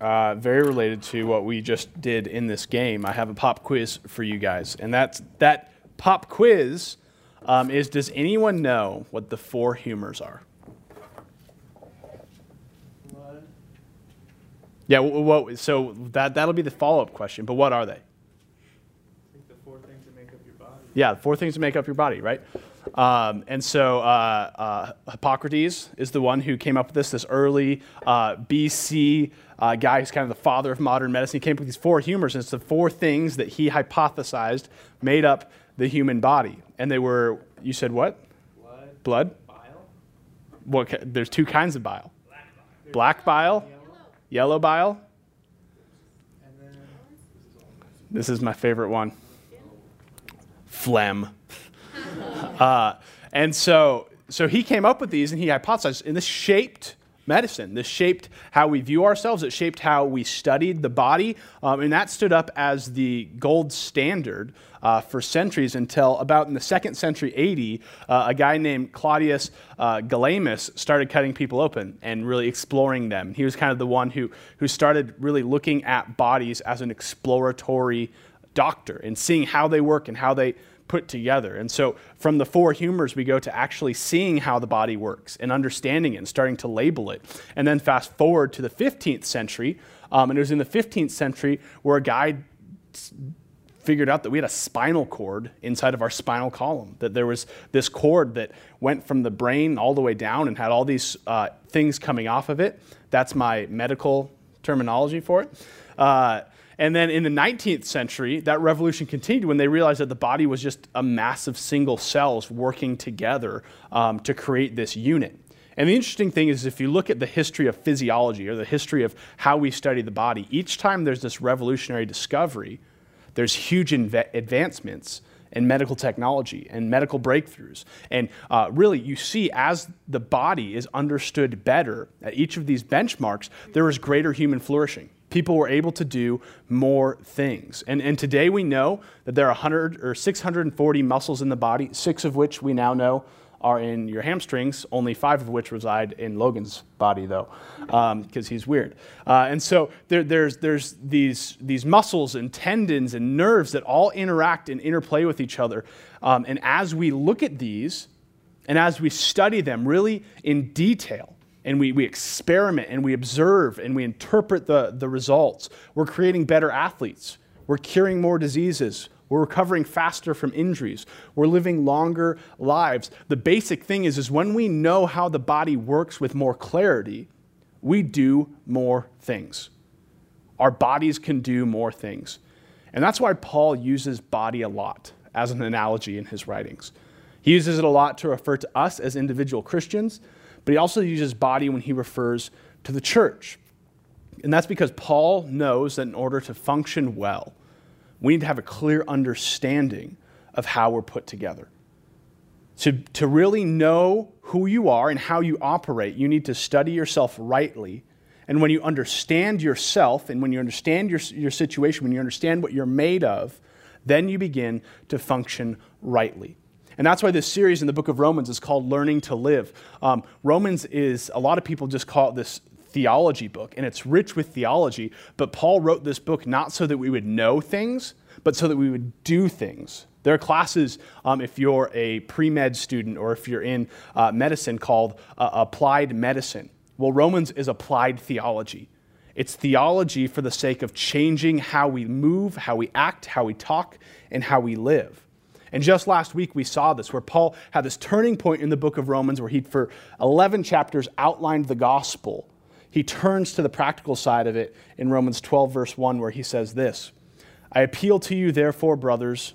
uh, very related to what we just did in this game. I have a pop quiz for you guys, and that's that pop quiz um, is: Does anyone know what the four humors are? Yeah. What? So that that'll be the follow-up question. But what are they? I think the four things that make up your body. Yeah, four things that make up your body, right? Um, and so uh, uh, Hippocrates is the one who came up with this, this early uh, BC uh, guy who's kind of the father of modern medicine. He came up with these four humors, and it's the four things that he hypothesized made up the human body. And they were, you said what? Blood, Blood? bile, What, there's two kinds of bile black bile, yellow, yellow bile. and then This is my favorite one phlegm. Uh, and so, so he came up with these and he hypothesized, and this shaped medicine. This shaped how we view ourselves. It shaped how we studied the body. Um, and that stood up as the gold standard uh, for centuries until about in the second century AD, uh, a guy named Claudius uh, Galenus started cutting people open and really exploring them. He was kind of the one who, who started really looking at bodies as an exploratory doctor and seeing how they work and how they put together. And so from the four humors, we go to actually seeing how the body works and understanding it and starting to label it. And then fast forward to the 15th century, um, and it was in the 15th century where a guy figured out that we had a spinal cord inside of our spinal column, that there was this cord that went from the brain all the way down and had all these uh, things coming off of it. That's my medical terminology for it. Uh, and then in the 19th century, that revolution continued when they realized that the body was just a mass of single cells working together um, to create this unit. And the interesting thing is, if you look at the history of physiology or the history of how we study the body, each time there's this revolutionary discovery, there's huge inve- advancements in medical technology and medical breakthroughs. And uh, really, you see, as the body is understood better at each of these benchmarks, there is greater human flourishing. People were able to do more things. And, and today we know that there are 100 or 640 muscles in the body, six of which we now know are in your hamstrings, only five of which reside in Logan's body, though, because he's weird. Uh, and so there, there's, there's these, these muscles and tendons and nerves that all interact and interplay with each other. Um, and as we look at these, and as we study them really in detail, and we, we experiment and we observe and we interpret the, the results, we're creating better athletes. We're curing more diseases. We're recovering faster from injuries. We're living longer lives. The basic thing is, is when we know how the body works with more clarity, we do more things. Our bodies can do more things. And that's why Paul uses body a lot as an analogy in his writings. He uses it a lot to refer to us as individual Christians, but he also uses body when he refers to the church. And that's because Paul knows that in order to function well, we need to have a clear understanding of how we're put together. To, to really know who you are and how you operate, you need to study yourself rightly. And when you understand yourself and when you understand your, your situation, when you understand what you're made of, then you begin to function rightly. And that's why this series in the book of Romans is called Learning to Live. Um, Romans is, a lot of people just call it this theology book, and it's rich with theology, but Paul wrote this book not so that we would know things, but so that we would do things. There are classes, um, if you're a pre med student or if you're in uh, medicine, called uh, applied medicine. Well, Romans is applied theology. It's theology for the sake of changing how we move, how we act, how we talk, and how we live. And just last week we saw this, where Paul had this turning point in the book of Romans where he, for 11 chapters, outlined the gospel. He turns to the practical side of it in Romans 12, verse 1, where he says this I appeal to you, therefore, brothers,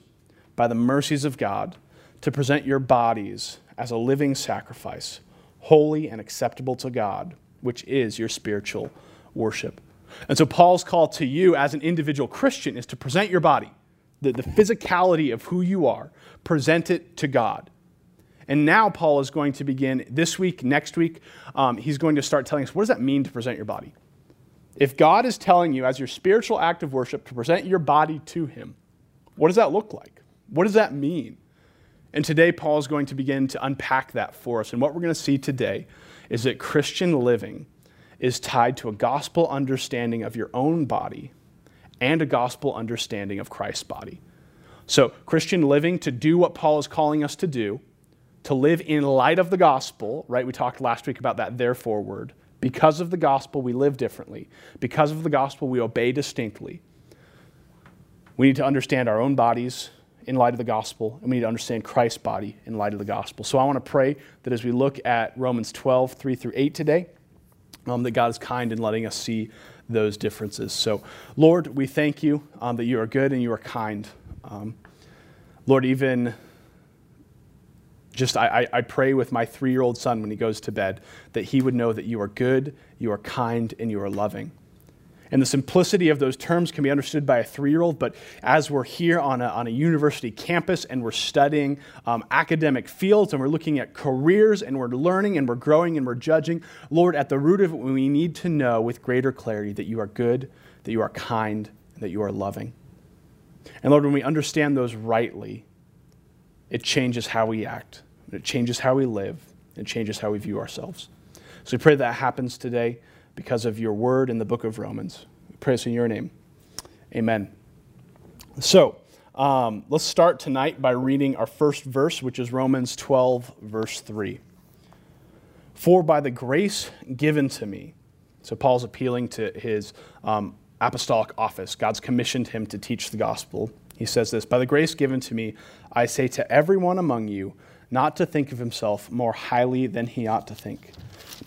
by the mercies of God, to present your bodies as a living sacrifice, holy and acceptable to God, which is your spiritual worship. And so, Paul's call to you as an individual Christian is to present your body, the, the physicality of who you are, present it to God. And now, Paul is going to begin this week, next week, um, he's going to start telling us what does that mean to present your body? If God is telling you, as your spiritual act of worship, to present your body to Him, what does that look like? What does that mean? And today, Paul is going to begin to unpack that for us. And what we're going to see today is that Christian living is tied to a gospel understanding of your own body and a gospel understanding of Christ's body. So, Christian living to do what Paul is calling us to do, to live in light of the gospel, right? We talked last week about that therefore word. Because of the gospel, we live differently. Because of the gospel, we obey distinctly. We need to understand our own bodies in light of the gospel, and we need to understand Christ's body in light of the gospel. So I want to pray that as we look at Romans 12, 3 through 8 today, um, that God is kind in letting us see those differences. So, Lord, we thank you um, that you are good and you are kind. Um, Lord, even just I, I pray with my three year old son when he goes to bed that he would know that you are good, you are kind, and you are loving. And the simplicity of those terms can be understood by a three year old, but as we're here on a, on a university campus and we're studying um, academic fields and we're looking at careers and we're learning and we're growing and we're judging, Lord, at the root of it, we need to know with greater clarity that you are good, that you are kind, and that you are loving. And Lord, when we understand those rightly, it changes how we act, it changes how we live, it changes how we view ourselves. So we pray that happens today because of your word in the book of Romans. We pray this in your name. Amen. So um, let's start tonight by reading our first verse, which is Romans 12, verse 3. For by the grace given to me, so Paul's appealing to his um, apostolic office. God's commissioned him to teach the gospel. He says this By the grace given to me, I say to everyone among you not to think of himself more highly than he ought to think,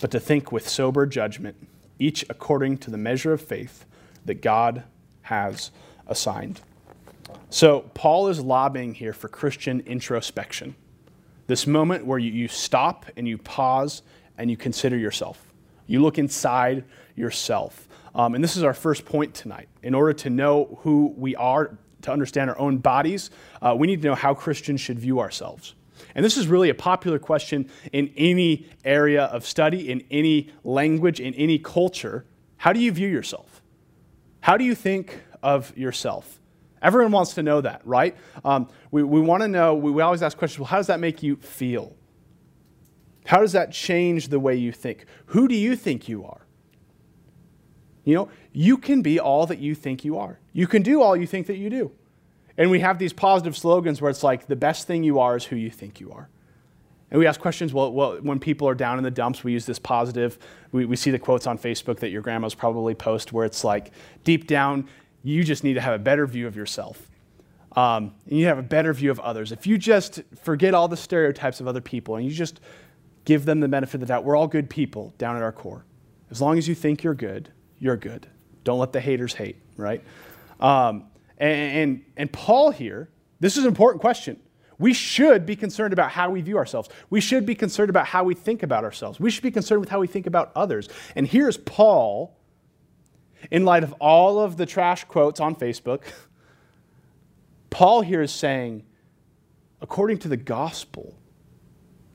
but to think with sober judgment each according to the measure of faith that God has assigned. So, Paul is lobbying here for Christian introspection. This moment where you, you stop and you pause and you consider yourself. You look inside yourself. Um, and this is our first point tonight. In order to know who we are, to understand our own bodies, uh, we need to know how Christians should view ourselves. And this is really a popular question in any area of study, in any language, in any culture. How do you view yourself? How do you think of yourself? Everyone wants to know that, right? Um, we we want to know, we, we always ask questions well, how does that make you feel? How does that change the way you think? Who do you think you are? You know, you can be all that you think you are. You can do all you think that you do. And we have these positive slogans where it's like the best thing you are is who you think you are. And we ask questions, well, well when people are down in the dumps, we use this positive. We, we see the quotes on Facebook that your grandma's probably post where it's like, deep down, you just need to have a better view of yourself. Um, and you have a better view of others. If you just forget all the stereotypes of other people and you just give them the benefit of the doubt, we're all good people down at our core. As long as you think you're good, you're good. Don't let the haters hate, right? Um, and, and, Paul here, this is an important question. We should be concerned about how we view ourselves. We should be concerned about how we think about ourselves. We should be concerned with how we think about others. And here's Paul, in light of all of the trash quotes on Facebook, Paul here is saying, according to the gospel,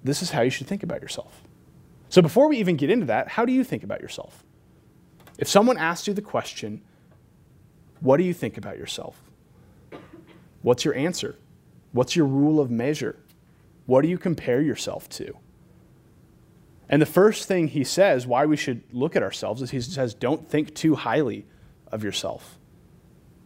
this is how you should think about yourself. So before we even get into that, how do you think about yourself? If someone asks you the question, what do you think about yourself? What's your answer? What's your rule of measure? What do you compare yourself to? And the first thing he says, why we should look at ourselves, is he says, don't think too highly of yourself.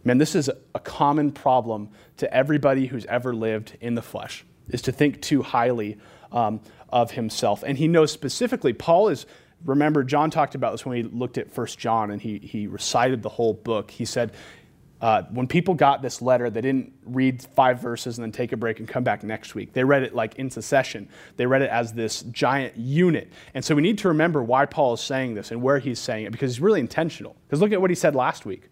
Man, this is a common problem to everybody who's ever lived in the flesh, is to think too highly um, of himself. And he knows specifically, Paul is remember, John talked about this when we looked at First John and he, he recited the whole book. He said, uh, when people got this letter, they didn't read five verses and then take a break and come back next week. They read it like in succession. They read it as this giant unit. And so we need to remember why Paul is saying this and where he's saying it because he's really intentional. Because look at what he said last week.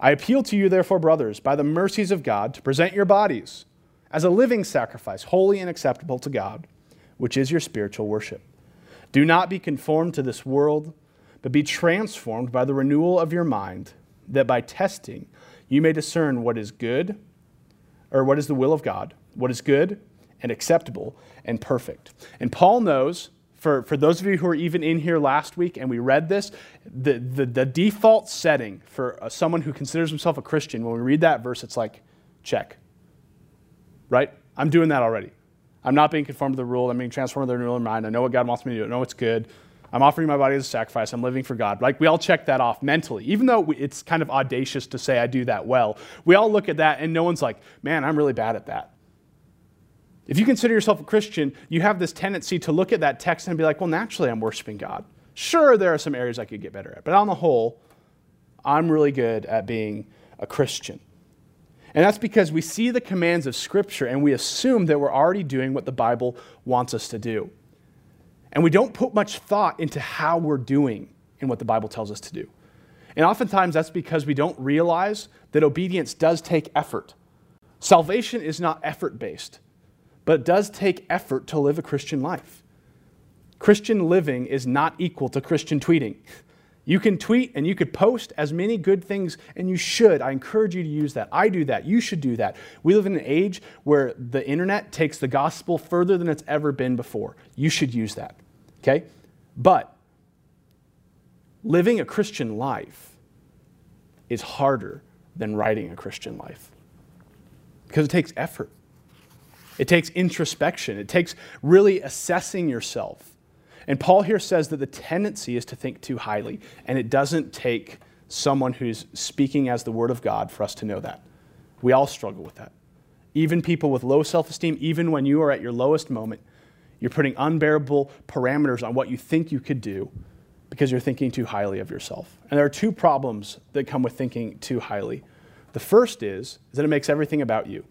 I appeal to you, therefore, brothers, by the mercies of God, to present your bodies as a living sacrifice, holy and acceptable to God, which is your spiritual worship. Do not be conformed to this world, but be transformed by the renewal of your mind, that by testing you may discern what is good, or what is the will of God, what is good and acceptable and perfect. And Paul knows, for, for those of you who were even in here last week and we read this, the, the, the default setting for someone who considers himself a Christian, when we read that verse, it's like, check. Right? I'm doing that already. I'm not being conformed to the rule. I'm being transformed to the renewal of mind. I know what God wants me to do. I know it's good. I'm offering my body as a sacrifice. I'm living for God. Like we all check that off mentally, even though it's kind of audacious to say I do that well. We all look at that and no one's like, man, I'm really bad at that. If you consider yourself a Christian, you have this tendency to look at that text and be like, well, naturally, I'm worshiping God. Sure, there are some areas I could get better at, but on the whole, I'm really good at being a Christian. And that's because we see the commands of Scripture and we assume that we're already doing what the Bible wants us to do. And we don't put much thought into how we're doing in what the Bible tells us to do. And oftentimes that's because we don't realize that obedience does take effort. Salvation is not effort based, but it does take effort to live a Christian life. Christian living is not equal to Christian tweeting. You can tweet and you could post as many good things, and you should. I encourage you to use that. I do that. You should do that. We live in an age where the internet takes the gospel further than it's ever been before. You should use that. Okay? But living a Christian life is harder than writing a Christian life because it takes effort. It takes introspection. It takes really assessing yourself. And Paul here says that the tendency is to think too highly, and it doesn't take someone who's speaking as the Word of God for us to know that. We all struggle with that. Even people with low self esteem, even when you are at your lowest moment, you're putting unbearable parameters on what you think you could do because you're thinking too highly of yourself. And there are two problems that come with thinking too highly. The first is, is that it makes everything about you.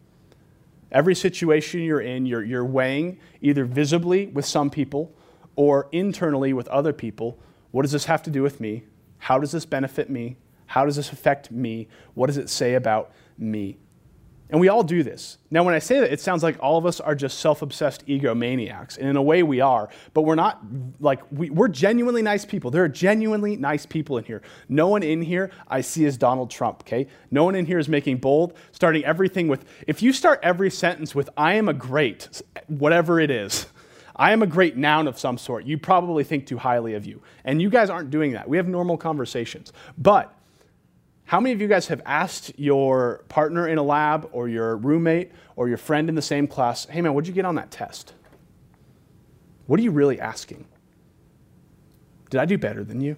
Every situation you're in, you're, you're weighing either visibly with some people or internally with other people what does this have to do with me? How does this benefit me? How does this affect me? What does it say about me? And we all do this. Now, when I say that, it sounds like all of us are just self obsessed egomaniacs. And in a way, we are. But we're not like, we, are genuinely nice people. There are genuinely nice people in here. No one in here I see is Donald Trump, okay? No one in here is making bold, starting everything with, if you start every sentence with, I am a great, whatever it is, I am a great noun of some sort. You probably think too highly of you. And you guys aren't doing that. We have normal conversations. But how many of you guys have asked your partner in a lab or your roommate or your friend in the same class, hey man, what'd you get on that test? What are you really asking? Did I do better than you?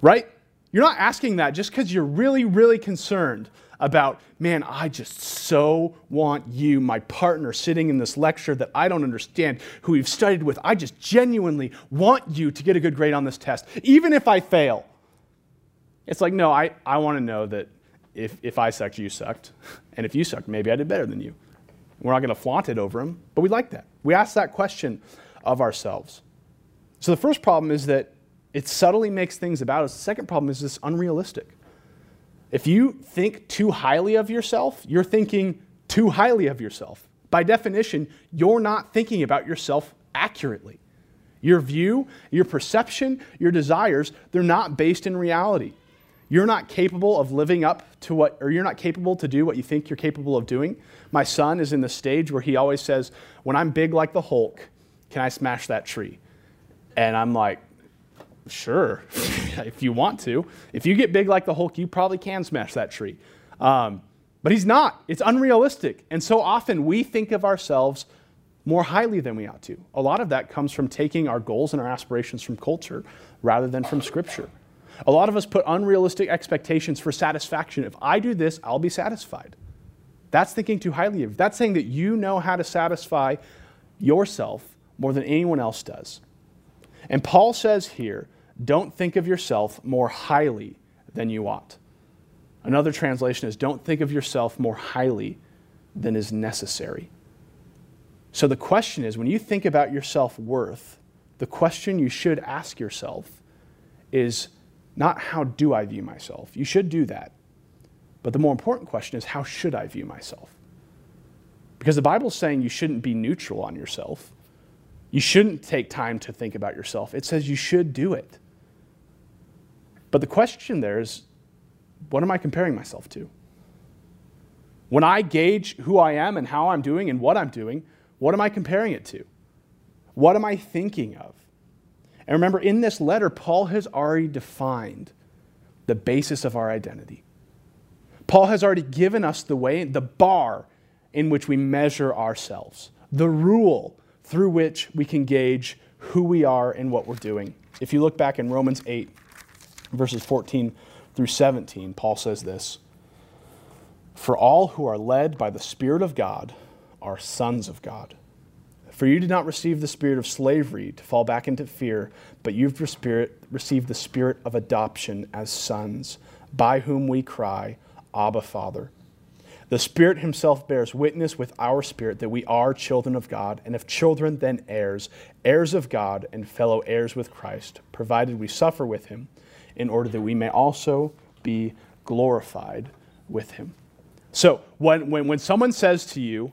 Right? You're not asking that just because you're really, really concerned about, man, I just so want you, my partner, sitting in this lecture that I don't understand, who we've studied with. I just genuinely want you to get a good grade on this test, even if I fail. It's like, no, I, I want to know that if, if I sucked, you sucked. And if you sucked, maybe I did better than you. We're not going to flaunt it over him, but we like that. We ask that question of ourselves. So the first problem is that it subtly makes things about us. The second problem is this unrealistic. If you think too highly of yourself, you're thinking too highly of yourself. By definition, you're not thinking about yourself accurately. Your view, your perception, your desires, they're not based in reality. You're not capable of living up to what, or you're not capable to do what you think you're capable of doing. My son is in the stage where he always says, When I'm big like the Hulk, can I smash that tree? And I'm like, Sure, if you want to. If you get big like the Hulk, you probably can smash that tree. Um, but he's not. It's unrealistic. And so often we think of ourselves more highly than we ought to. A lot of that comes from taking our goals and our aspirations from culture rather than from Scripture. A lot of us put unrealistic expectations for satisfaction. If I do this, I'll be satisfied. That's thinking too highly of. That's saying that you know how to satisfy yourself more than anyone else does. And Paul says here don't think of yourself more highly than you ought. Another translation is don't think of yourself more highly than is necessary. So the question is when you think about your self worth, the question you should ask yourself is not how do I view myself? You should do that. But the more important question is how should I view myself? Because the Bible's saying you shouldn't be neutral on yourself. You shouldn't take time to think about yourself. It says you should do it. But the question there is what am I comparing myself to? When I gauge who I am and how I'm doing and what I'm doing, what am I comparing it to? What am I thinking of? And remember, in this letter, Paul has already defined the basis of our identity. Paul has already given us the way, the bar in which we measure ourselves, the rule through which we can gauge who we are and what we're doing. If you look back in Romans 8, verses 14 through 17, Paul says this For all who are led by the Spirit of God are sons of God. For you did not receive the spirit of slavery to fall back into fear, but you've received the spirit of adoption as sons, by whom we cry, Abba, Father. The Spirit Himself bears witness with our spirit that we are children of God, and if children, then heirs, heirs of God, and fellow heirs with Christ, provided we suffer with Him, in order that we may also be glorified with Him. So, when, when, when someone says to you,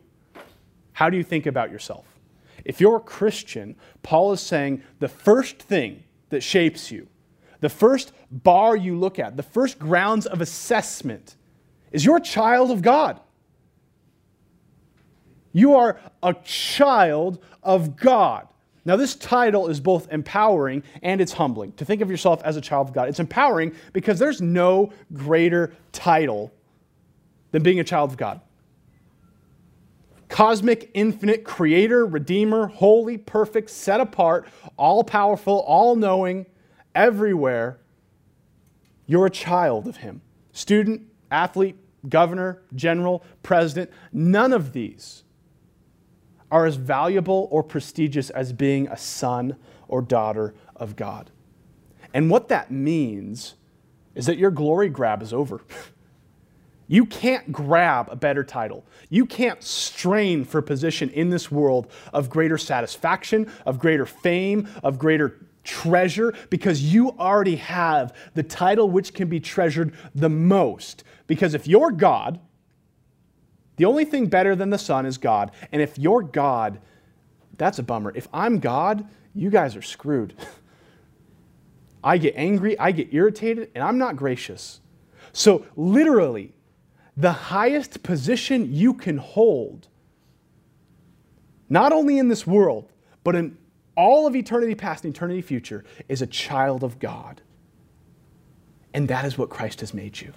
How do you think about yourself? If you're a Christian, Paul is saying the first thing that shapes you, the first bar you look at, the first grounds of assessment is you're a child of God. You are a child of God. Now, this title is both empowering and it's humbling. To think of yourself as a child of God. It's empowering because there's no greater title than being a child of God. Cosmic, infinite, creator, redeemer, holy, perfect, set apart, all powerful, all knowing, everywhere. You're a child of Him. Student, athlete, governor, general, president, none of these are as valuable or prestigious as being a son or daughter of God. And what that means is that your glory grab is over. You can't grab a better title. You can't strain for position in this world of greater satisfaction, of greater fame, of greater treasure, because you already have the title which can be treasured the most. Because if you're God, the only thing better than the Son is God. And if you're God, that's a bummer. If I'm God, you guys are screwed. I get angry, I get irritated, and I'm not gracious. So, literally, the highest position you can hold, not only in this world, but in all of eternity past and eternity future, is a child of God. And that is what Christ has made you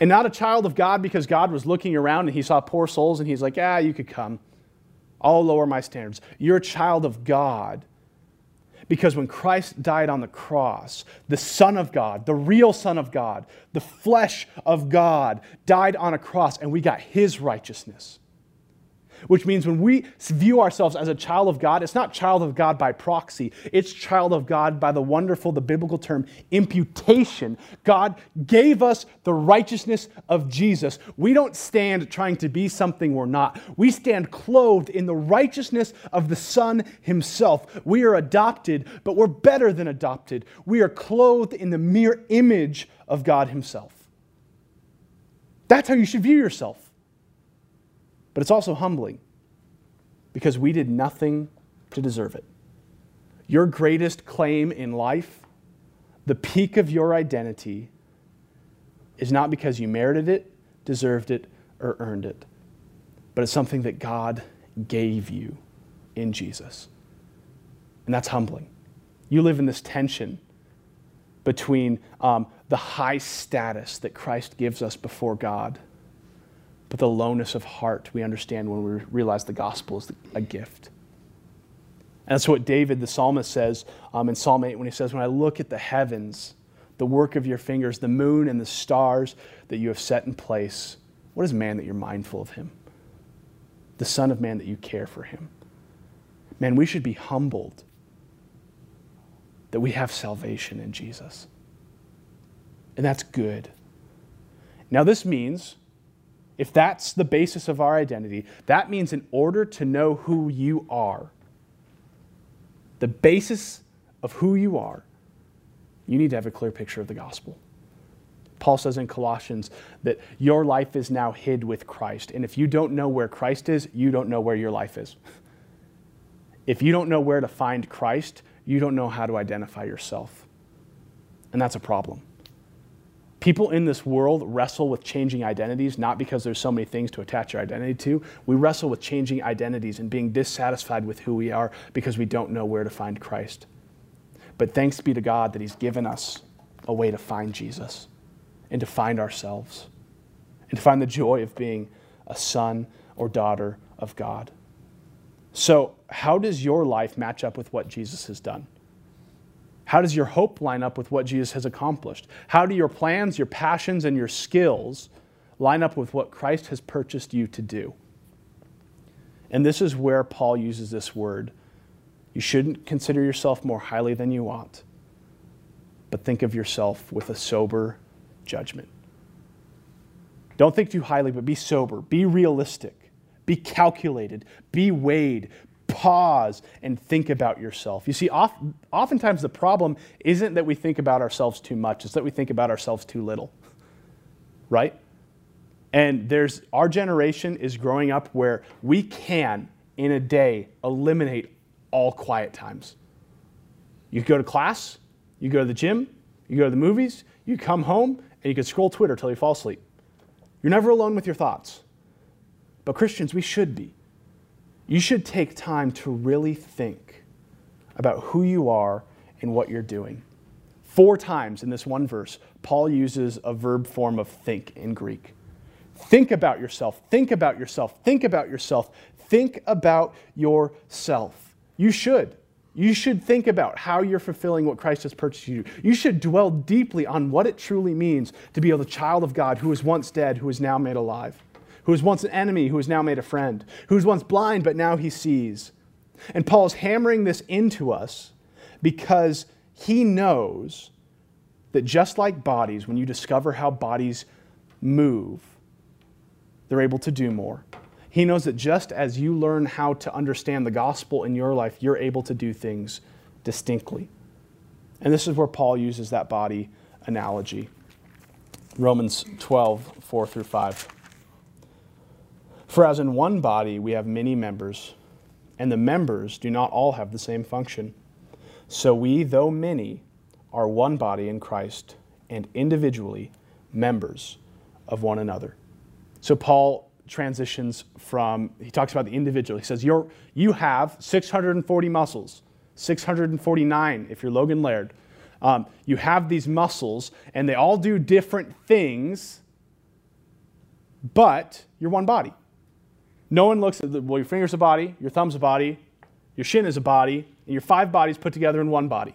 and not a child of God because God was looking around and he saw poor souls and he's like, ah, you could come. I'll lower my standards. You're a child of God because when Christ died on the cross, the Son of God, the real Son of God, the flesh of God, died on a cross and we got his righteousness which means when we view ourselves as a child of God, it's not child of God by proxy, it's child of God by the wonderful, the biblical term, imputation. God gave us the righteousness of Jesus. We don't stand trying to be something we're not, we stand clothed in the righteousness of the Son Himself. We are adopted, but we're better than adopted. We are clothed in the mere image of God Himself. That's how you should view yourself. But it's also humbling because we did nothing to deserve it. Your greatest claim in life, the peak of your identity, is not because you merited it, deserved it, or earned it, but it's something that God gave you in Jesus. And that's humbling. You live in this tension between um, the high status that Christ gives us before God but the lowness of heart we understand when we realize the gospel is a gift. And that's what David, the psalmist, says um, in Psalm 8 when he says, When I look at the heavens, the work of your fingers, the moon and the stars that you have set in place, what is man that you're mindful of him? The Son of Man that you care for him. Man, we should be humbled that we have salvation in Jesus. And that's good. Now, this means if that's the basis of our identity, that means in order to know who you are, the basis of who you are, you need to have a clear picture of the gospel. Paul says in Colossians that your life is now hid with Christ. And if you don't know where Christ is, you don't know where your life is. If you don't know where to find Christ, you don't know how to identify yourself. And that's a problem. People in this world wrestle with changing identities, not because there's so many things to attach your identity to. We wrestle with changing identities and being dissatisfied with who we are because we don't know where to find Christ. But thanks be to God that He's given us a way to find Jesus and to find ourselves and to find the joy of being a son or daughter of God. So, how does your life match up with what Jesus has done? How does your hope line up with what Jesus has accomplished? How do your plans, your passions, and your skills line up with what Christ has purchased you to do? And this is where Paul uses this word. You shouldn't consider yourself more highly than you ought, but think of yourself with a sober judgment. Don't think too highly, but be sober, be realistic, be calculated, be weighed, pause and think about yourself. You see, oftentimes the problem isn't that we think about ourselves too much, it's that we think about ourselves too little, right? And there's our generation is growing up where we can, in a day, eliminate all quiet times. You go to class, you go to the gym, you go to the movies, you come home, and you can scroll Twitter till you fall asleep. You're never alone with your thoughts. But Christians, we should be. You should take time to really think about who you are and what you're doing. Four times in this one verse, Paul uses a verb form of think in Greek. Think about yourself, think about yourself, think about yourself, think about yourself. You should. You should think about how you're fulfilling what Christ has purchased you. You should dwell deeply on what it truly means to be a child of God who was once dead, who is now made alive, who was once an enemy, who is now made a friend, who was once blind, but now he sees. And Paul is hammering this into us because he knows that just like bodies, when you discover how bodies move, they're able to do more. He knows that just as you learn how to understand the gospel in your life, you're able to do things distinctly. And this is where Paul uses that body analogy. Romans 12, 4 through 5. For as in one body we have many members, and the members do not all have the same function. So we, though many, are one body in Christ, and individually members of one another. So Paul transitions from, he talks about the individual. He says, you're, You have 640 muscles, 649 if you're Logan Laird. Um, you have these muscles, and they all do different things, but you're one body. No one looks at the, well, your finger's a body, your thumb's a body, your shin is a body, and your five bodies put together in one body.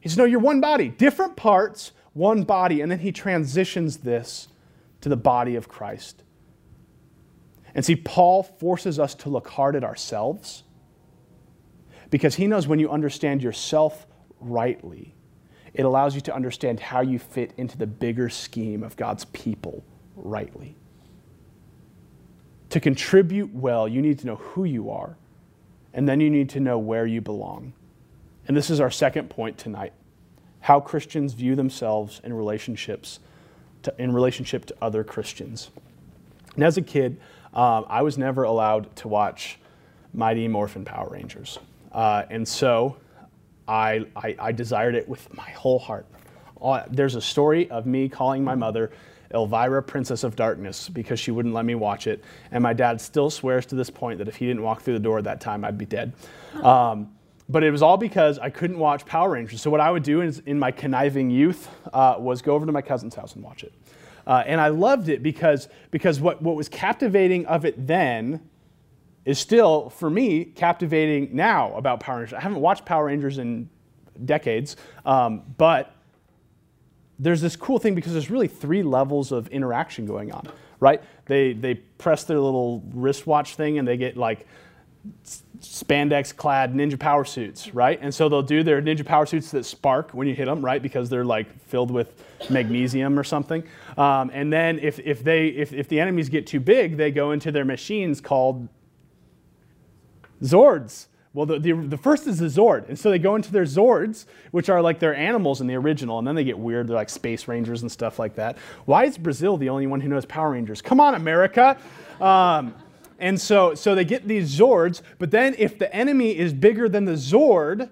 He says, No, you're one body, different parts, one body. And then he transitions this to the body of Christ. And see, Paul forces us to look hard at ourselves because he knows when you understand yourself rightly, it allows you to understand how you fit into the bigger scheme of God's people rightly. To contribute well, you need to know who you are, and then you need to know where you belong. And this is our second point tonight how Christians view themselves in relationships to, in relationship to other Christians. And as a kid, um, I was never allowed to watch Mighty Morphin Power Rangers. Uh, and so I, I, I, desired it with my whole heart. Uh, there's a story of me calling my mother Elvira, Princess of Darkness, because she wouldn't let me watch it. And my dad still swears to this point that if he didn't walk through the door at that time, I'd be dead. Um, but it was all because I couldn't watch Power Rangers. So what I would do is, in my conniving youth uh, was go over to my cousin's house and watch it. Uh, and I loved it because, because what, what was captivating of it then is still, for me, captivating now about Power Rangers. I haven't watched Power Rangers in decades, um, but there's this cool thing because there's really three levels of interaction going on, right? They, they press their little wristwatch thing and they get like spandex clad ninja power suits, right? And so they'll do their ninja power suits that spark when you hit them, right? Because they're like filled with magnesium or something. Um, and then if, if, they, if, if the enemies get too big, they go into their machines called Zords. Well, the, the, the, first is the Zord. And so they go into their Zords, which are like their animals in the original, and then they get weird. They're like Space Rangers and stuff like that. Why is Brazil the only one who knows Power Rangers? Come on, America. Um, and so, so they get these Zords, but then if the enemy is bigger than the Zord,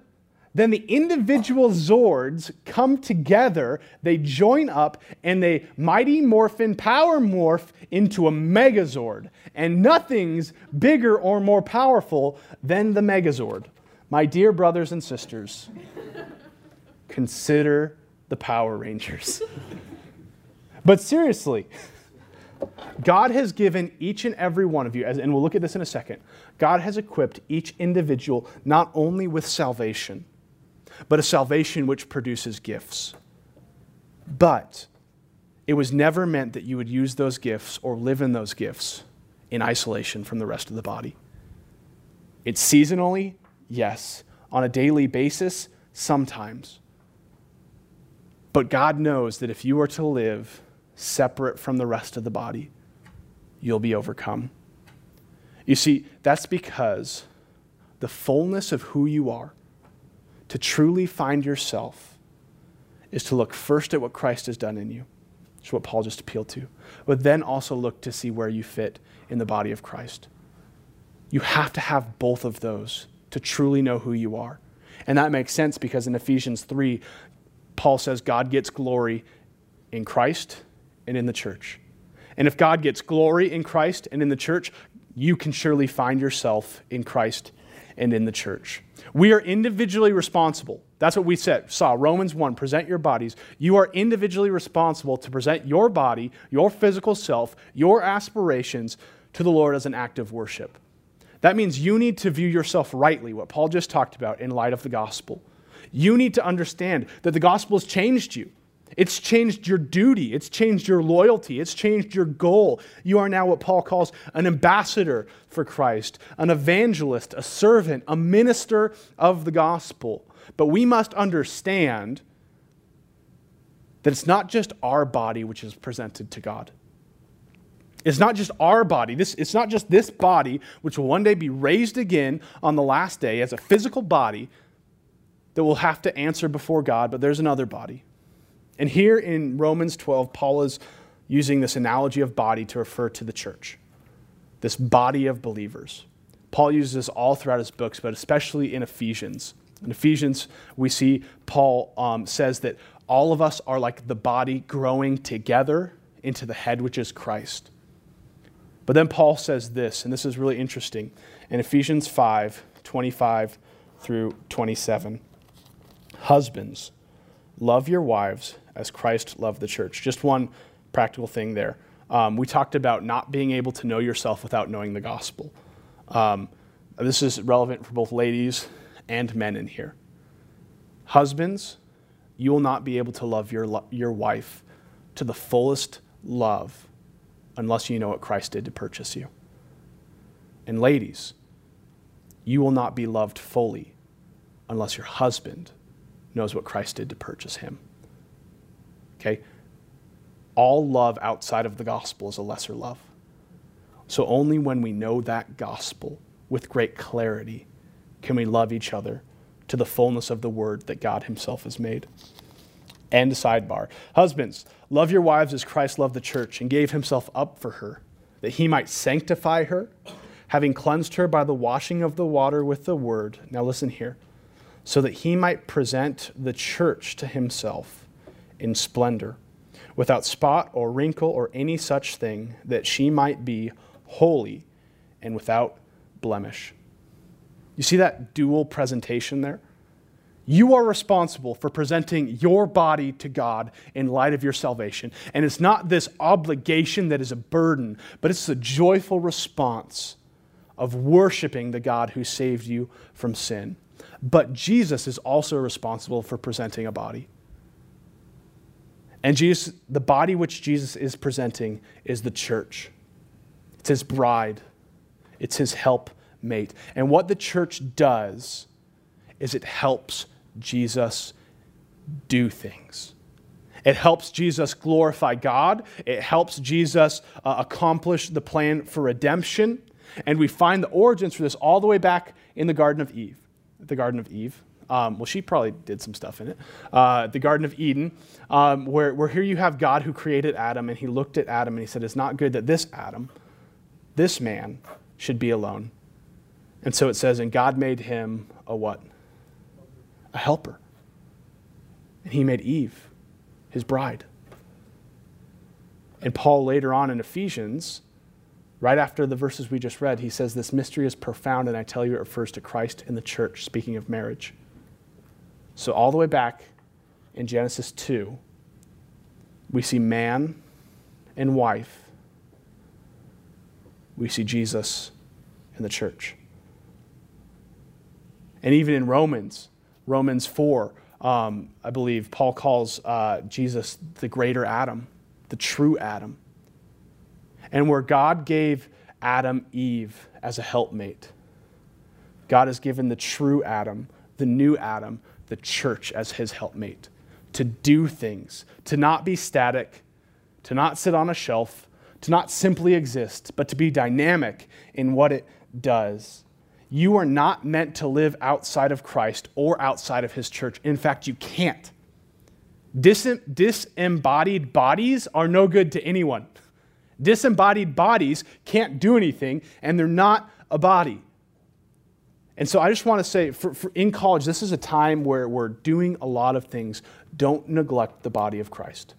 then the individual Zords come together, they join up, and they mighty morphin power morph into a Megazord. And nothing's bigger or more powerful than the Megazord. My dear brothers and sisters, consider the Power Rangers. but seriously, God has given each and every one of you, and we'll look at this in a second, God has equipped each individual not only with salvation, but a salvation which produces gifts. But it was never meant that you would use those gifts or live in those gifts in isolation from the rest of the body. It's seasonally, yes. On a daily basis, sometimes. But God knows that if you are to live separate from the rest of the body, you'll be overcome. You see, that's because the fullness of who you are, to truly find yourself, is to look first at what Christ has done in you. which is what Paul just appealed to. But then also look to see where you fit in the body of Christ. You have to have both of those to truly know who you are. And that makes sense because in Ephesians 3, Paul says God gets glory in Christ and in the church. And if God gets glory in Christ and in the church, you can surely find yourself in Christ and in the church. We are individually responsible. That's what we said, saw. Romans 1 present your bodies. You are individually responsible to present your body, your physical self, your aspirations to the Lord as an act of worship. That means you need to view yourself rightly, what Paul just talked about, in light of the gospel. You need to understand that the gospel has changed you. It's changed your duty. It's changed your loyalty. It's changed your goal. You are now what Paul calls an ambassador for Christ, an evangelist, a servant, a minister of the gospel. But we must understand that it's not just our body which is presented to God. It's not just our body. This, it's not just this body, which will one day be raised again on the last day as a physical body that will have to answer before God, but there's another body. And here in Romans 12, Paul is using this analogy of body to refer to the church, this body of believers. Paul uses this all throughout his books, but especially in Ephesians. In Ephesians, we see Paul um, says that all of us are like the body growing together into the head, which is Christ. But then Paul says this, and this is really interesting in Ephesians 5 25 through 27. Husbands, love your wives as Christ loved the church. Just one practical thing there. Um, we talked about not being able to know yourself without knowing the gospel. Um, this is relevant for both ladies and men in here. Husbands, you will not be able to love your, your wife to the fullest love unless you know what Christ did to purchase you. And ladies, you will not be loved fully unless your husband knows what Christ did to purchase him. Okay? All love outside of the gospel is a lesser love. So only when we know that gospel with great clarity can we love each other to the fullness of the word that God Himself has made. And a sidebar Husbands, love your wives as Christ loved the church and gave Himself up for her, that He might sanctify her, having cleansed her by the washing of the water with the word. Now listen here so that he might present the church to himself in splendor, without spot or wrinkle or any such thing, that she might be holy and without blemish. You see that dual presentation there? You are responsible for presenting your body to God in light of your salvation. And it's not this obligation that is a burden, but it's a joyful response of worshiping the God who saved you from sin. But Jesus is also responsible for presenting a body. And Jesus, the body which Jesus is presenting is the church. It's his bride. It's his helpmate. And what the church does is it helps Jesus do things. It helps Jesus glorify God. It helps Jesus uh, accomplish the plan for redemption. And we find the origins for this all the way back in the Garden of Eve the Garden of Eve. Um, well, she probably did some stuff in it. Uh, the Garden of Eden, um, where, where here you have God who created Adam, and he looked at Adam and he said, It's not good that this Adam, this man, should be alone. And so it says, And God made him a what? A helper. And he made Eve his bride. And Paul later on in Ephesians Right after the verses we just read, he says, This mystery is profound, and I tell you it refers to Christ and the church, speaking of marriage. So, all the way back in Genesis 2, we see man and wife we see Jesus in the church. And even in Romans, Romans 4, um, I believe Paul calls uh, Jesus the greater Adam, the true Adam. And where God gave Adam Eve as a helpmate, God has given the true Adam, the new Adam, the church as his helpmate to do things, to not be static, to not sit on a shelf, to not simply exist, but to be dynamic in what it does. You are not meant to live outside of Christ or outside of his church. In fact, you can't. Dis- disembodied bodies are no good to anyone. Disembodied bodies can't do anything, and they're not a body. And so I just want to say, for, for in college, this is a time where we're doing a lot of things. Don't neglect the body of Christ.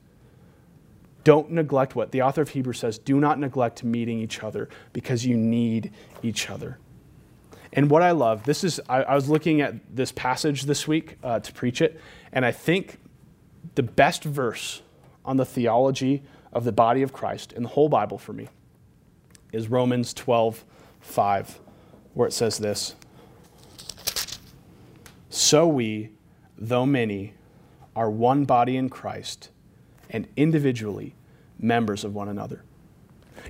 Don't neglect what the author of Hebrews says do not neglect meeting each other because you need each other. And what I love, this is, I, I was looking at this passage this week uh, to preach it, and I think the best verse on the theology of the body of Christ in the whole Bible for me is Romans 12, 5, where it says this So we, though many, are one body in Christ and individually members of one another.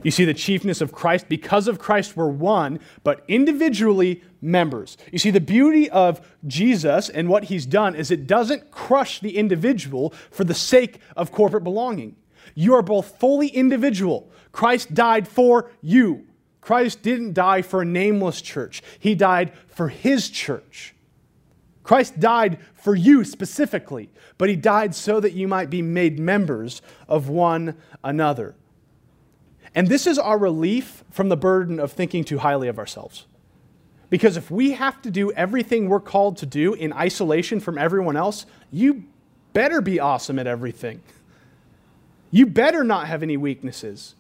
You see the chiefness of Christ. Because of Christ, we're one, but individually members. You see, the beauty of Jesus and what he's done is it doesn't crush the individual for the sake of corporate belonging. You are both fully individual. Christ died for you. Christ didn't die for a nameless church, he died for his church. Christ died for you specifically, but he died so that you might be made members of one another. And this is our relief from the burden of thinking too highly of ourselves. Because if we have to do everything we're called to do in isolation from everyone else, you better be awesome at everything. You better not have any weaknesses.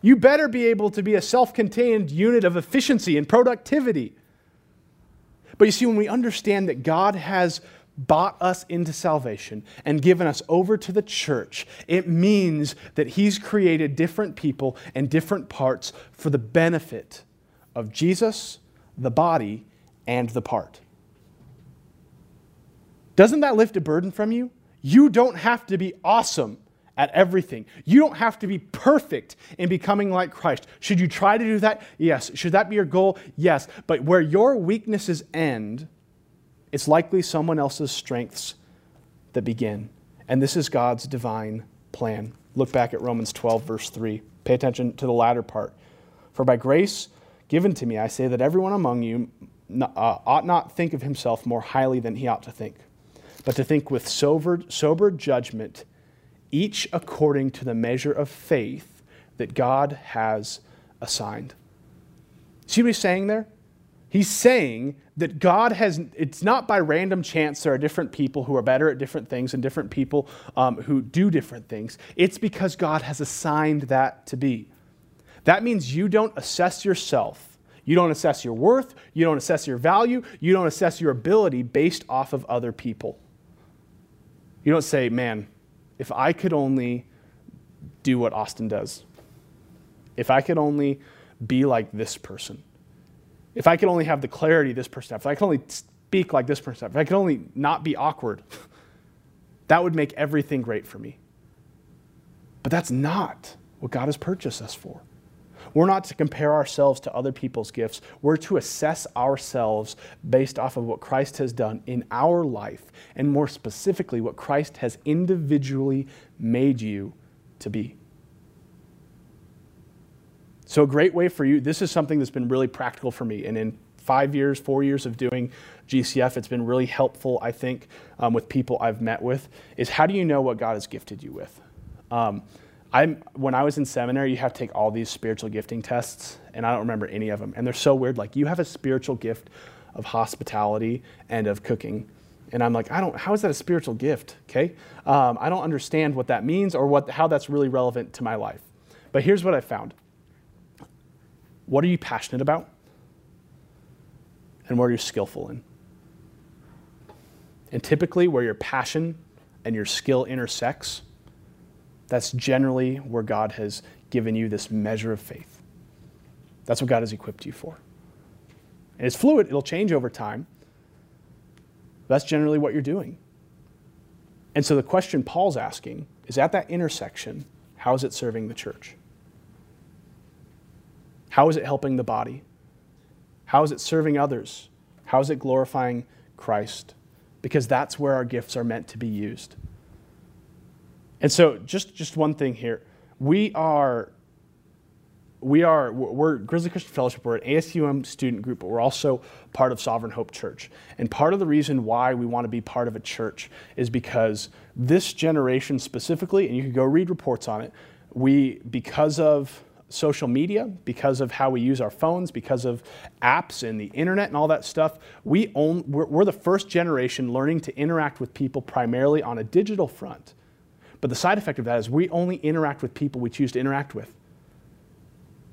You better be able to be a self contained unit of efficiency and productivity. But you see, when we understand that God has bought us into salvation and given us over to the church, it means that He's created different people and different parts for the benefit of Jesus, the body, and the part. Doesn't that lift a burden from you? You don't have to be awesome at everything. You don't have to be perfect in becoming like Christ. Should you try to do that? Yes. Should that be your goal? Yes. But where your weaknesses end, it's likely someone else's strengths that begin. And this is God's divine plan. Look back at Romans 12, verse 3. Pay attention to the latter part. For by grace given to me, I say that everyone among you uh, ought not think of himself more highly than he ought to think, but to think with sober, sober judgment each according to the measure of faith that God has assigned. See what he's saying there? He's saying that God has, it's not by random chance there are different people who are better at different things and different people um, who do different things. It's because God has assigned that to be. That means you don't assess yourself. You don't assess your worth. You don't assess your value. You don't assess your ability based off of other people. You don't say, man, if I could only do what Austin does, if I could only be like this person, if I could only have the clarity this person has, if I could only speak like this person, if I could only not be awkward, that would make everything great for me. But that's not what God has purchased us for. We're not to compare ourselves to other people's gifts. We're to assess ourselves based off of what Christ has done in our life, and more specifically, what Christ has individually made you to be. So, a great way for you, this is something that's been really practical for me. And in five years, four years of doing GCF, it's been really helpful, I think, um, with people I've met with, is how do you know what God has gifted you with? Um, I'm, when I was in seminary, you have to take all these spiritual gifting tests, and I don't remember any of them. And they're so weird. Like, you have a spiritual gift of hospitality and of cooking. And I'm like, I don't, how is that a spiritual gift? Okay? Um, I don't understand what that means or what, how that's really relevant to my life. But here's what I found what are you passionate about? And what are you skillful in? And typically, where your passion and your skill intersects, that's generally where God has given you this measure of faith. That's what God has equipped you for. And it's fluid, it'll change over time. That's generally what you're doing. And so the question Paul's asking is at that intersection, how is it serving the church? How is it helping the body? How is it serving others? How is it glorifying Christ? Because that's where our gifts are meant to be used. And so, just, just one thing here. We are, we are, we're Grizzly Christian Fellowship. We're an ASUM student group, but we're also part of Sovereign Hope Church. And part of the reason why we want to be part of a church is because this generation specifically, and you can go read reports on it, we, because of social media, because of how we use our phones, because of apps and the internet and all that stuff, we own, we're, we're the first generation learning to interact with people primarily on a digital front. But the side effect of that is we only interact with people we choose to interact with.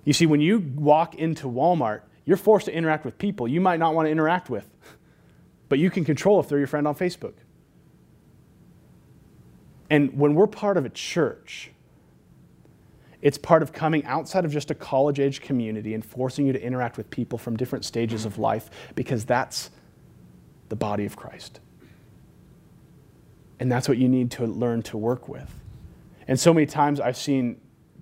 You see, when you walk into Walmart, you're forced to interact with people you might not want to interact with, but you can control if they're your friend on Facebook. And when we're part of a church, it's part of coming outside of just a college age community and forcing you to interact with people from different stages of life because that's the body of Christ. And that's what you need to learn to work with. And so many times I've seen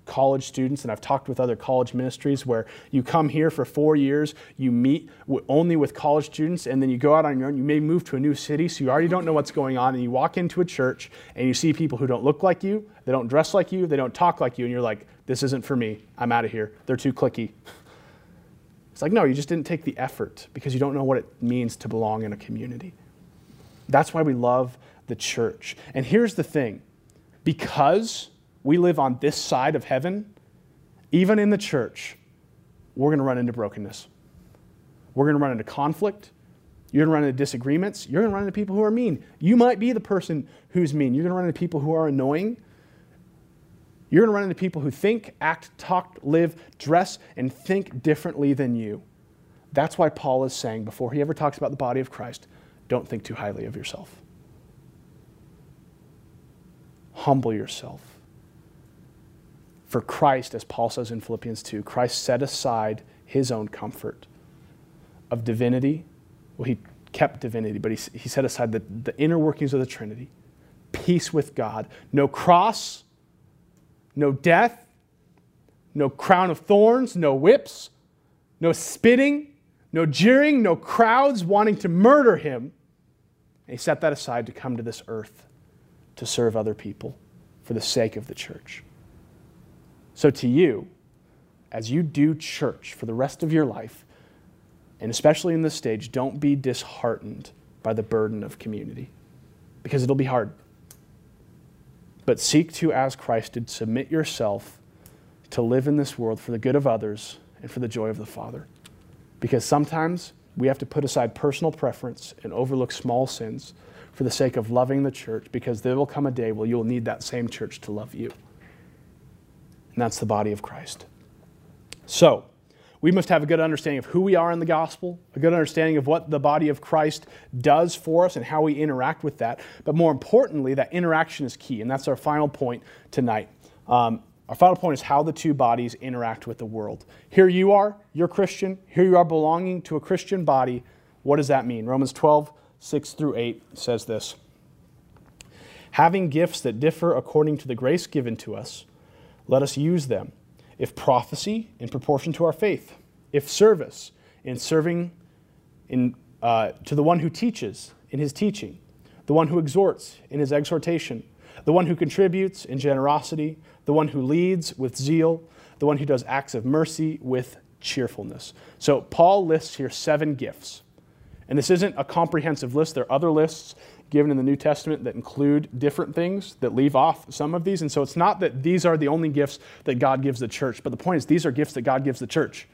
college students and I've talked with other college ministries where you come here for four years, you meet only with college students, and then you go out on your own. You may move to a new city, so you already don't know what's going on, and you walk into a church and you see people who don't look like you, they don't dress like you, they don't talk like you, and you're like, this isn't for me. I'm out of here. They're too clicky. It's like, no, you just didn't take the effort because you don't know what it means to belong in a community. That's why we love the church. And here's the thing because we live on this side of heaven, even in the church, we're going to run into brokenness. We're going to run into conflict. You're going to run into disagreements. You're going to run into people who are mean. You might be the person who's mean. You're going to run into people who are annoying. You're going to run into people who think, act, talk, live, dress, and think differently than you. That's why Paul is saying, before he ever talks about the body of Christ, don't think too highly of yourself humble yourself. For Christ, as Paul says in Philippians 2, Christ set aside his own comfort of divinity. Well, he kept divinity, but he, he set aside the, the inner workings of the Trinity, peace with God, no cross, no death, no crown of thorns, no whips, no spitting, no jeering, no crowds wanting to murder him. And he set that aside to come to this earth to serve other people for the sake of the church. So, to you, as you do church for the rest of your life, and especially in this stage, don't be disheartened by the burden of community because it'll be hard. But seek to, as Christ did, submit yourself to live in this world for the good of others and for the joy of the Father. Because sometimes we have to put aside personal preference and overlook small sins for the sake of loving the church because there will come a day where you'll need that same church to love you. And that's the body of Christ. So, we must have a good understanding of who we are in the gospel, a good understanding of what the body of Christ does for us and how we interact with that. But more importantly, that interaction is key, and that's our final point tonight. Um, our final point is how the two bodies interact with the world. Here you are, you're Christian. Here you are belonging to a Christian body. What does that mean? Romans 12, 6 through 8 says this Having gifts that differ according to the grace given to us, let us use them. If prophecy, in proportion to our faith. If service, in serving in, uh, to the one who teaches, in his teaching. The one who exhorts, in his exhortation. The one who contributes, in generosity. The one who leads, with zeal. The one who does acts of mercy, with cheerfulness. So Paul lists here seven gifts. And this isn't a comprehensive list. There are other lists given in the New Testament that include different things that leave off some of these. And so it's not that these are the only gifts that God gives the church, but the point is these are gifts that God gives the church.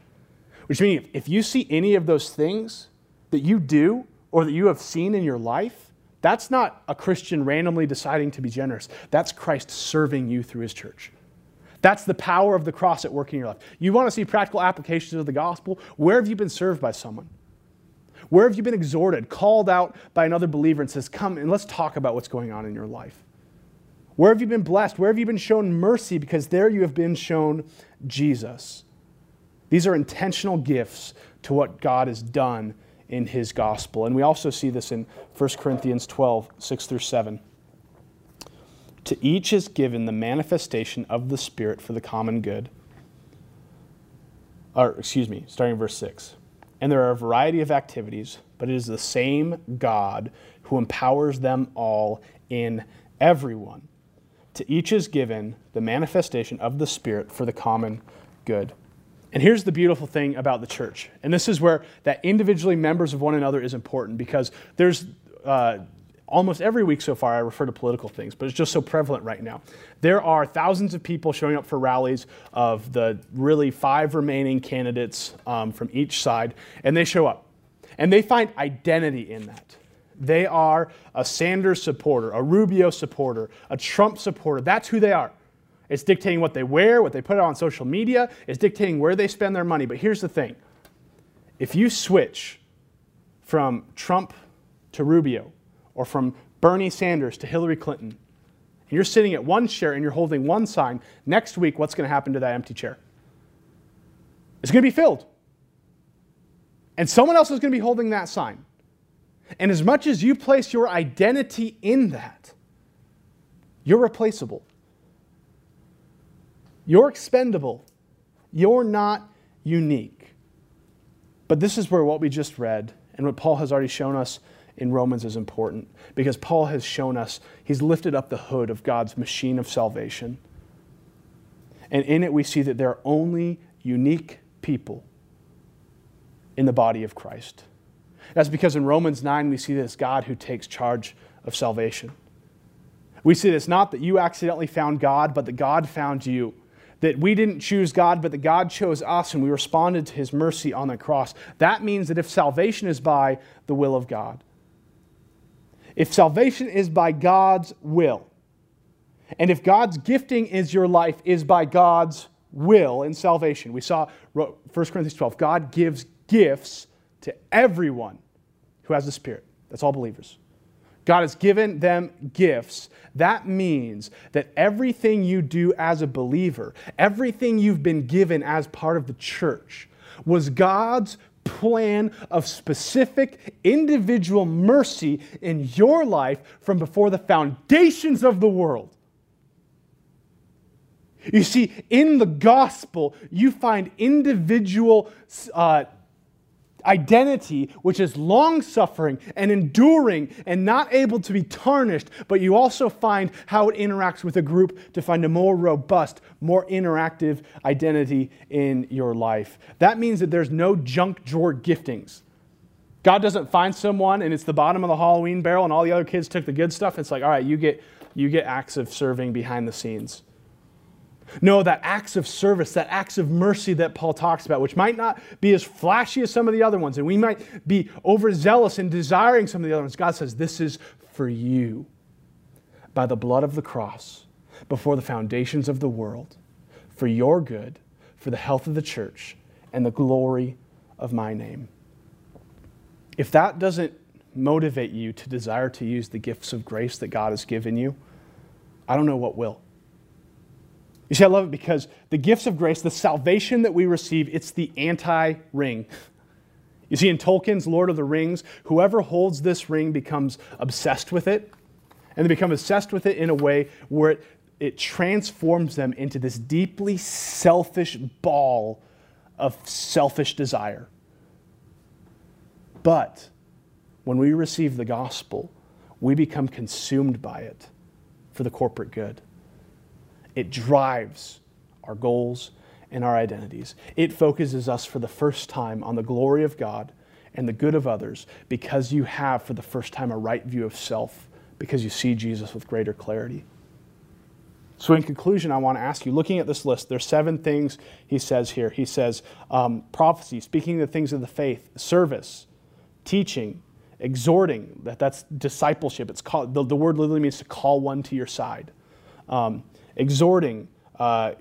Which means if you see any of those things that you do or that you have seen in your life, that's not a Christian randomly deciding to be generous. That's Christ serving you through his church. That's the power of the cross at work in your life. You want to see practical applications of the gospel? Where have you been served by someone? Where have you been exhorted, called out by another believer and says, Come and let's talk about what's going on in your life? Where have you been blessed? Where have you been shown mercy? Because there you have been shown Jesus. These are intentional gifts to what God has done in his gospel. And we also see this in 1 Corinthians 12, 6 through 7. To each is given the manifestation of the Spirit for the common good. Or, excuse me, starting in verse 6. And there are a variety of activities, but it is the same God who empowers them all in everyone. To each is given the manifestation of the Spirit for the common good. And here's the beautiful thing about the church. And this is where that individually members of one another is important because there's uh, almost every week so far I refer to political things, but it's just so prevalent right now. There are thousands of people showing up for rallies of the really five remaining candidates um, from each side, and they show up. And they find identity in that. They are a Sanders supporter, a Rubio supporter, a Trump supporter. That's who they are. It's dictating what they wear, what they put on social media, it's dictating where they spend their money. But here's the thing if you switch from Trump to Rubio, or from Bernie Sanders to Hillary Clinton, and you're sitting at one chair and you're holding one sign, next week, what's going to happen to that empty chair? It's going to be filled. And someone else is going to be holding that sign. And as much as you place your identity in that, you're replaceable. You're expendable. You're not unique. But this is where what we just read and what Paul has already shown us in Romans is important because Paul has shown us, he's lifted up the hood of God's machine of salvation. And in it, we see that there are only unique people in the body of Christ. That's because in Romans 9, we see this God who takes charge of salvation. We see this not that you accidentally found God, but that God found you that we didn't choose God, but that God chose us and we responded to his mercy on the cross. That means that if salvation is by the will of God, if salvation is by God's will, and if God's gifting is your life is by God's will in salvation, we saw 1 Corinthians 12, God gives gifts to everyone who has the Spirit. That's all believers. God has given them gifts. That means that everything you do as a believer, everything you've been given as part of the church, was God's plan of specific individual mercy in your life from before the foundations of the world. You see, in the gospel, you find individual uh, identity, which is long suffering and enduring and not able to be tarnished, but you also find how it interacts with a group to find a more robust, more interactive identity in your life. That means that there's no junk drawer giftings. God doesn't find someone and it's the bottom of the Halloween barrel and all the other kids took the good stuff. It's like, all right, you get, you get acts of serving behind the scenes. No, that acts of service, that acts of mercy that Paul talks about, which might not be as flashy as some of the other ones, and we might be overzealous in desiring some of the other ones. God says, This is for you by the blood of the cross, before the foundations of the world, for your good, for the health of the church, and the glory of my name. If that doesn't motivate you to desire to use the gifts of grace that God has given you, I don't know what will. You see, I love it because the gifts of grace, the salvation that we receive, it's the anti ring. You see, in Tolkien's Lord of the Rings, whoever holds this ring becomes obsessed with it, and they become obsessed with it in a way where it, it transforms them into this deeply selfish ball of selfish desire. But when we receive the gospel, we become consumed by it for the corporate good. It drives our goals and our identities. It focuses us for the first time on the glory of God and the good of others because you have, for the first time, a right view of self because you see Jesus with greater clarity. So, in conclusion, I want to ask you looking at this list, there's seven things he says here. He says um, prophecy, speaking the things of the faith, service, teaching, exhorting, that, that's discipleship. It's called, the, the word literally means to call one to your side. Um, exhorting, uh,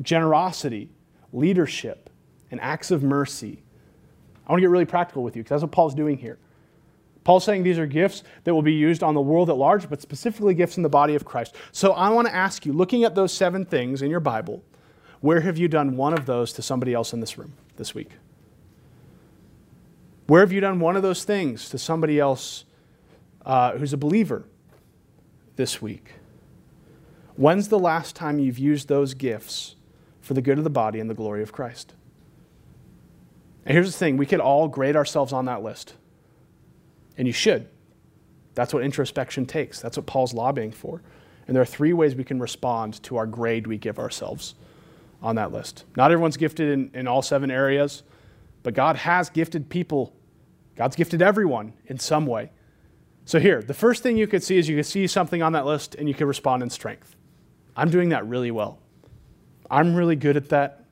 generosity, leadership, and acts of mercy. I want to get really practical with you because that's what Paul's doing here. Paul's saying these are gifts that will be used on the world at large, but specifically gifts in the body of Christ. So I want to ask you, looking at those seven things in your Bible, Where have you done one of those to somebody else in this room this week? Where have you done one of those things to somebody else uh, who's a believer this week? When's the last time you've used those gifts for the good of the body and the glory of Christ? And here's the thing we could all grade ourselves on that list. And you should. That's what introspection takes. That's what Paul's lobbying for. And there are three ways we can respond to our grade we give ourselves on that list. Not everyone's gifted in, in all seven areas, but God has gifted people. God's gifted everyone in some way. So, here, the first thing you could see is you could see something on that list and you could respond in strength. I'm doing that really well. I'm really good at that.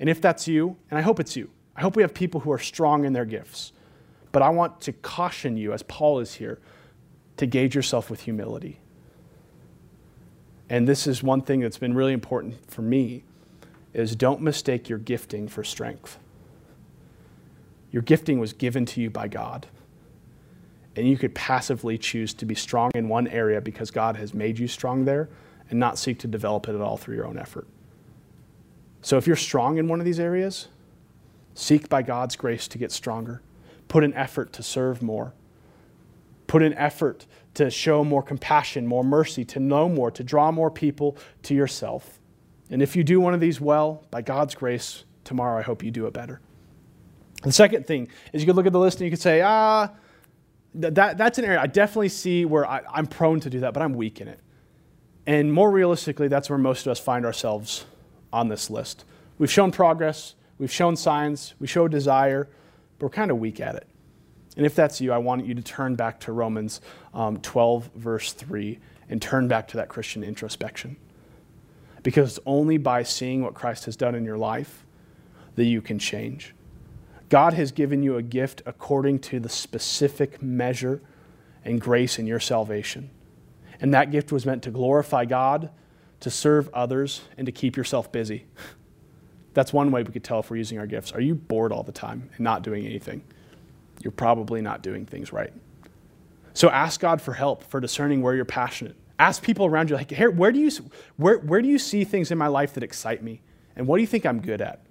And if that's you, and I hope it's you, I hope we have people who are strong in their gifts. But I want to caution you, as Paul is here, to gauge yourself with humility. And this is one thing that's been really important for me is don't mistake your gifting for strength. Your gifting was given to you by God. And you could passively choose to be strong in one area because God has made you strong there and not seek to develop it at all through your own effort. So if you're strong in one of these areas, seek by God's grace to get stronger. Put an effort to serve more. Put an effort to show more compassion, more mercy, to know more, to draw more people to yourself. And if you do one of these well, by God's grace, tomorrow I hope you do it better. The second thing is you could look at the list and you could say, ah, that, that's an area I definitely see where I, I'm prone to do that, but I'm weak in it. And more realistically, that's where most of us find ourselves on this list. We've shown progress, we've shown signs, we show desire, but we're kind of weak at it. And if that's you, I want you to turn back to Romans um, 12, verse 3, and turn back to that Christian introspection. Because it's only by seeing what Christ has done in your life that you can change. God has given you a gift according to the specific measure and grace in your salvation. And that gift was meant to glorify God, to serve others, and to keep yourself busy. That's one way we could tell if we're using our gifts. Are you bored all the time and not doing anything? You're probably not doing things right. So ask God for help for discerning where you're passionate. Ask people around you, like, here, where do you, where, where do you see things in my life that excite me? And what do you think I'm good at?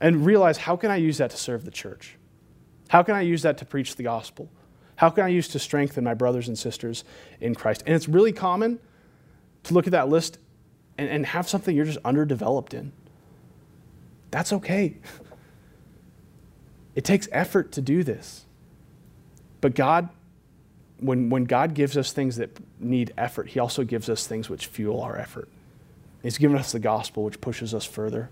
And realize, how can I use that to serve the church? How can I use that to preach the gospel? How can I use to strengthen my brothers and sisters in Christ? And it's really common to look at that list and, and have something you're just underdeveloped in. That's okay. It takes effort to do this. But God, when, when God gives us things that need effort, He also gives us things which fuel our effort. He's given us the gospel, which pushes us further.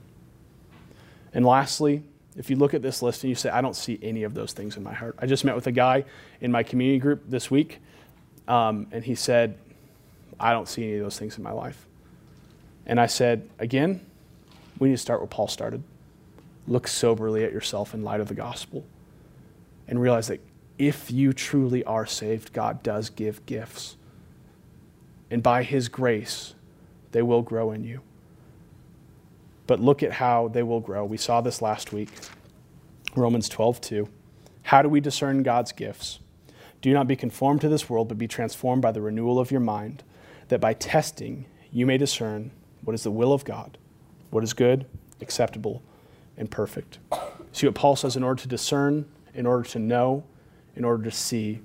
And lastly, if you look at this list and you say, I don't see any of those things in my heart. I just met with a guy in my community group this week, um, and he said, I don't see any of those things in my life. And I said, again, we need to start where Paul started. Look soberly at yourself in light of the gospel and realize that if you truly are saved, God does give gifts. And by his grace, they will grow in you but look at how they will grow. We saw this last week. Romans 12, 2. How do we discern God's gifts? Do not be conformed to this world, but be transformed by the renewal of your mind, that by testing you may discern what is the will of God, what is good, acceptable, and perfect. See what Paul says in order to discern, in order to know, in order to see,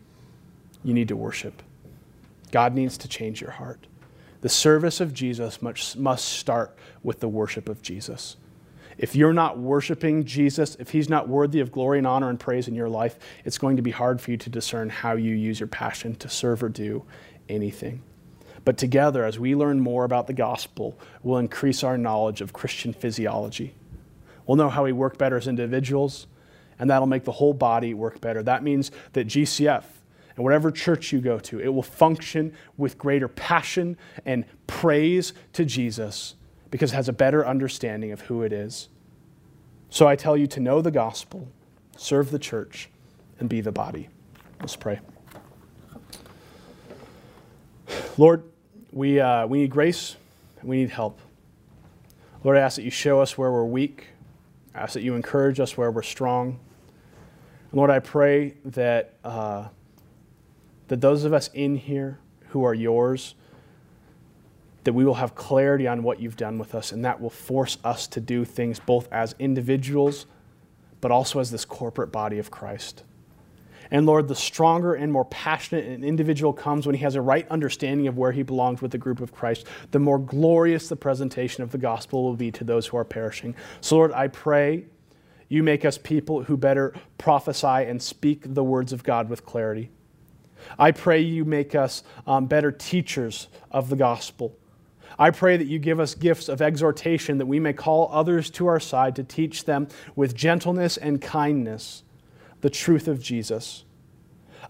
you need to worship. God needs to change your heart. The service of Jesus must, must start with the worship of Jesus. If you're not worshiping Jesus, if he's not worthy of glory and honor and praise in your life, it's going to be hard for you to discern how you use your passion to serve or do anything. But together, as we learn more about the gospel, we'll increase our knowledge of Christian physiology. We'll know how we work better as individuals, and that'll make the whole body work better. That means that GCF and whatever church you go to, it will function with greater passion and praise to Jesus because it has a better understanding of who it is. So I tell you to know the gospel, serve the church, and be the body. Let's pray. Lord, we, uh, we need grace and we need help. Lord, I ask that you show us where we're weak. I ask that you encourage us where we're strong. And Lord, I pray that. Uh, that those of us in here who are yours that we will have clarity on what you've done with us, and that will force us to do things both as individuals, but also as this corporate body of Christ. And Lord, the stronger and more passionate an individual comes when he has a right understanding of where he belongs with the group of Christ, the more glorious the presentation of the gospel will be to those who are perishing. So, Lord, I pray you make us people who better prophesy and speak the words of God with clarity. I pray you make us um, better teachers of the gospel. I pray that you give us gifts of exhortation that we may call others to our side to teach them with gentleness and kindness the truth of Jesus.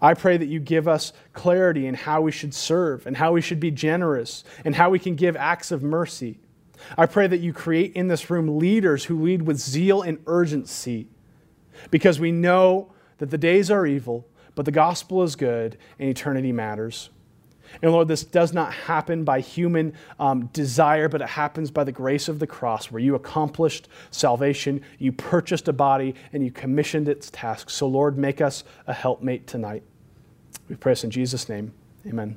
I pray that you give us clarity in how we should serve and how we should be generous and how we can give acts of mercy. I pray that you create in this room leaders who lead with zeal and urgency because we know that the days are evil, but the gospel is good and eternity matters. And Lord, this does not happen by human um, desire, but it happens by the grace of the cross, where you accomplished salvation, you purchased a body, and you commissioned its tasks. So, Lord, make us a helpmate tonight. We pray this in Jesus' name. Amen.